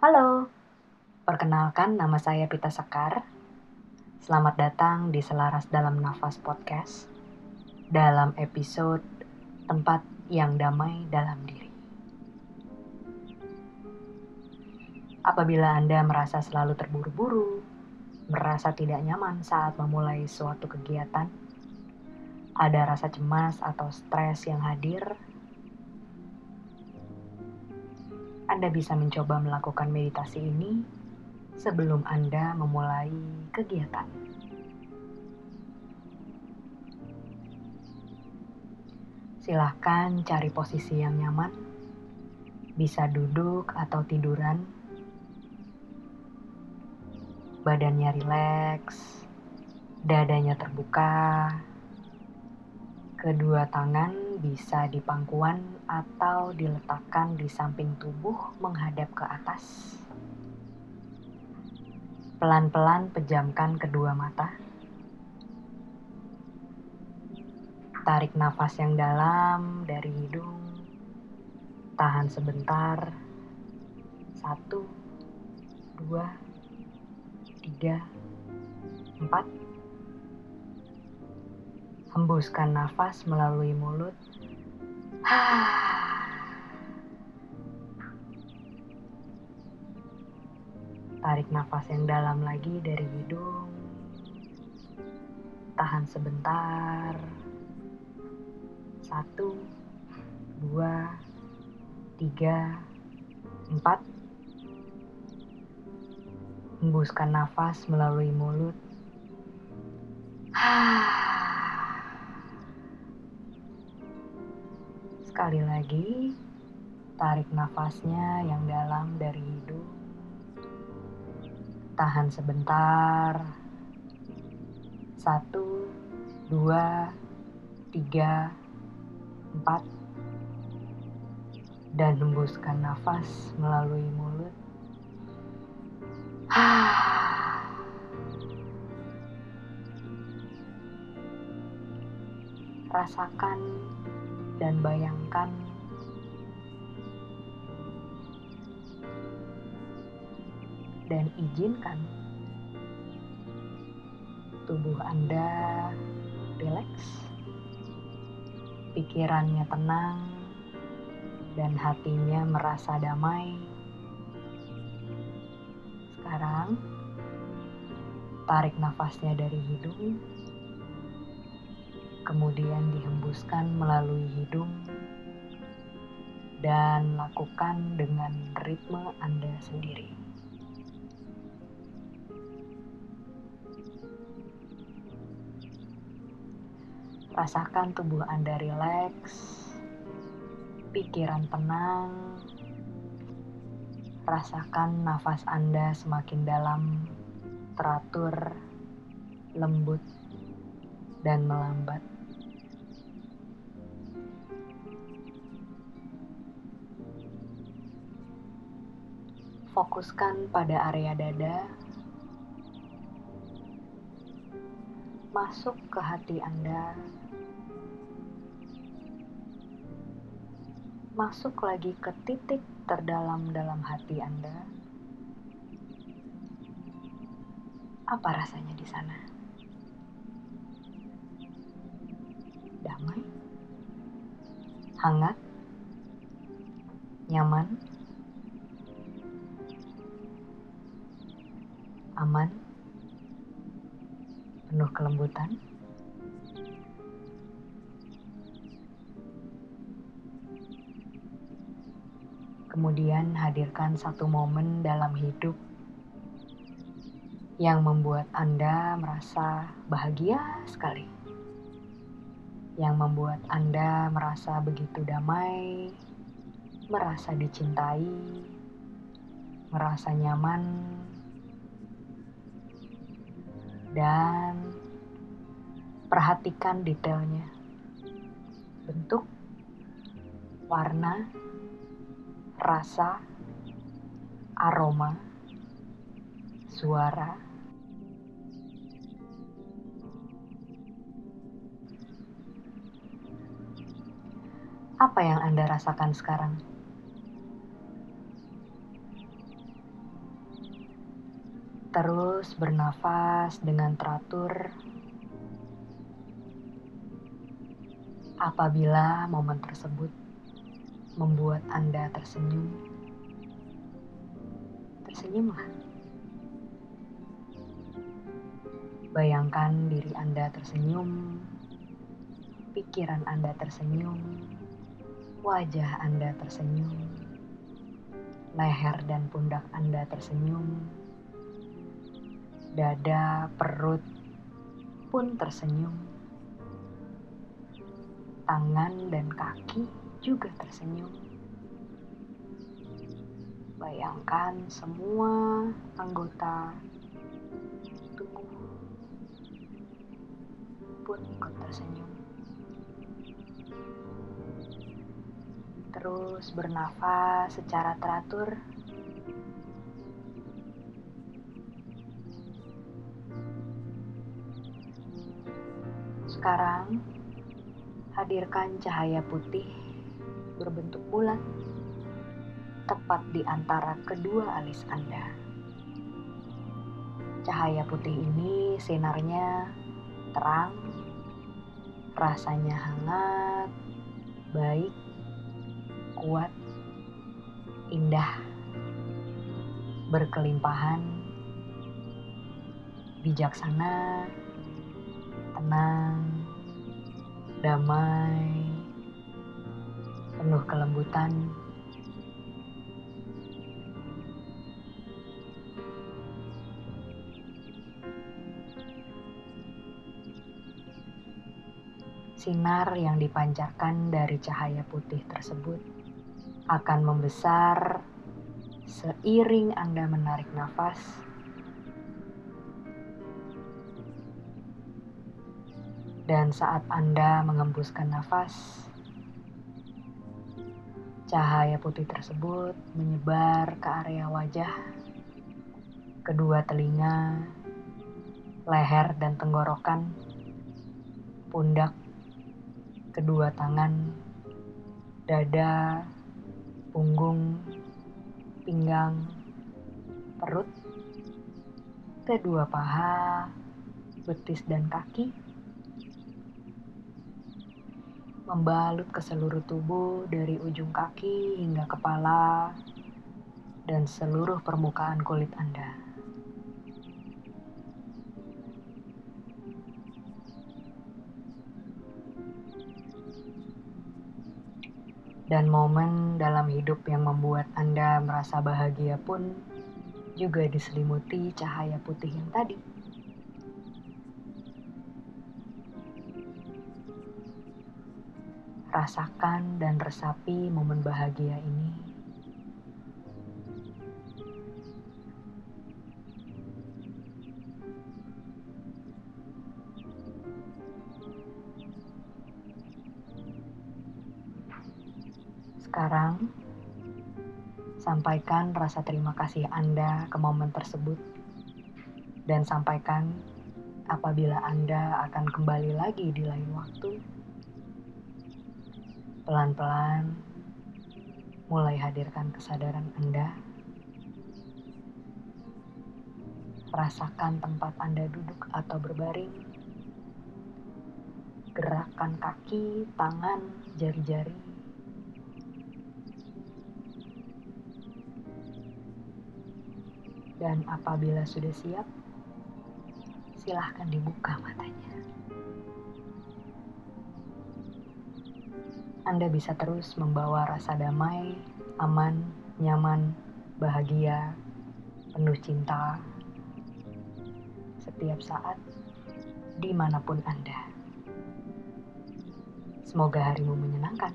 Halo, perkenalkan nama saya Pita Sekar. Selamat datang di Selaras Dalam Nafas Podcast dalam episode Tempat yang Damai Dalam Diri. Apabila Anda merasa selalu terburu-buru, merasa tidak nyaman saat memulai suatu kegiatan, ada rasa cemas atau stres yang hadir Anda bisa mencoba melakukan meditasi ini sebelum Anda memulai kegiatan. Silahkan cari posisi yang nyaman, bisa duduk atau tiduran, badannya rileks, dadanya terbuka, Kedua tangan bisa di pangkuan atau diletakkan di samping tubuh menghadap ke atas. Pelan-pelan pejamkan kedua mata. Tarik nafas yang dalam dari hidung. Tahan sebentar. Satu, dua, tiga, empat Hembuskan nafas melalui mulut. Tarik nafas yang dalam lagi dari hidung. Tahan sebentar. Satu, dua, tiga, empat. Hembuskan nafas melalui mulut. Sekali lagi, tarik nafasnya yang dalam dari hidung. Tahan sebentar. Satu, dua, tiga, empat. Dan hembuskan nafas melalui mulut. Rasakan dan bayangkan dan izinkan tubuh Anda rileks, pikirannya tenang, dan hatinya merasa damai. Sekarang, tarik nafasnya dari hidung kemudian dihembuskan melalui hidung, dan lakukan dengan ritme Anda sendiri. Rasakan tubuh Anda rileks, pikiran tenang, rasakan nafas Anda semakin dalam, teratur, lembut, dan melambat. Fokuskan pada area dada, masuk ke hati Anda, masuk lagi ke titik terdalam dalam hati Anda. Apa rasanya di sana? Damai, hangat, nyaman. Aman, penuh kelembutan. Kemudian hadirkan satu momen dalam hidup yang membuat Anda merasa bahagia sekali. Yang membuat Anda merasa begitu damai, merasa dicintai, merasa nyaman, dan perhatikan detailnya. Bentuk, warna, rasa, aroma, suara, apa yang Anda rasakan sekarang? Terus bernafas dengan teratur. Apabila momen tersebut membuat Anda tersenyum, tersenyumlah. Bayangkan diri Anda tersenyum, pikiran Anda tersenyum, wajah Anda tersenyum, leher dan pundak Anda tersenyum dada, perut pun tersenyum. Tangan dan kaki juga tersenyum. Bayangkan semua anggota tubuh pun ikut tersenyum. Terus bernafas secara teratur Sekarang, hadirkan cahaya putih berbentuk bulat tepat di antara kedua alis Anda. Cahaya putih ini sinarnya terang, rasanya hangat, baik, kuat, indah, berkelimpahan, bijaksana, tenang, damai, penuh kelembutan. Sinar yang dipancarkan dari cahaya putih tersebut akan membesar seiring Anda menarik nafas Dan saat Anda mengembuskan nafas, cahaya putih tersebut menyebar ke area wajah, kedua telinga, leher dan tenggorokan, pundak, kedua tangan, dada, punggung, pinggang, perut, kedua paha, betis dan kaki, membalut ke seluruh tubuh dari ujung kaki hingga kepala dan seluruh permukaan kulit Anda. Dan momen dalam hidup yang membuat Anda merasa bahagia pun juga diselimuti cahaya putih yang tadi. Rasakan dan resapi momen bahagia ini. Sekarang, sampaikan rasa terima kasih Anda ke momen tersebut, dan sampaikan apabila Anda akan kembali lagi di lain waktu Pelan-pelan mulai hadirkan kesadaran Anda. Rasakan tempat Anda duduk atau berbaring. Gerakan kaki, tangan, jari-jari. Dan apabila sudah siap, silahkan dibuka matanya. Anda bisa terus membawa rasa damai, aman, nyaman, bahagia, penuh cinta setiap saat, di mana pun Anda. Semoga harimu menyenangkan.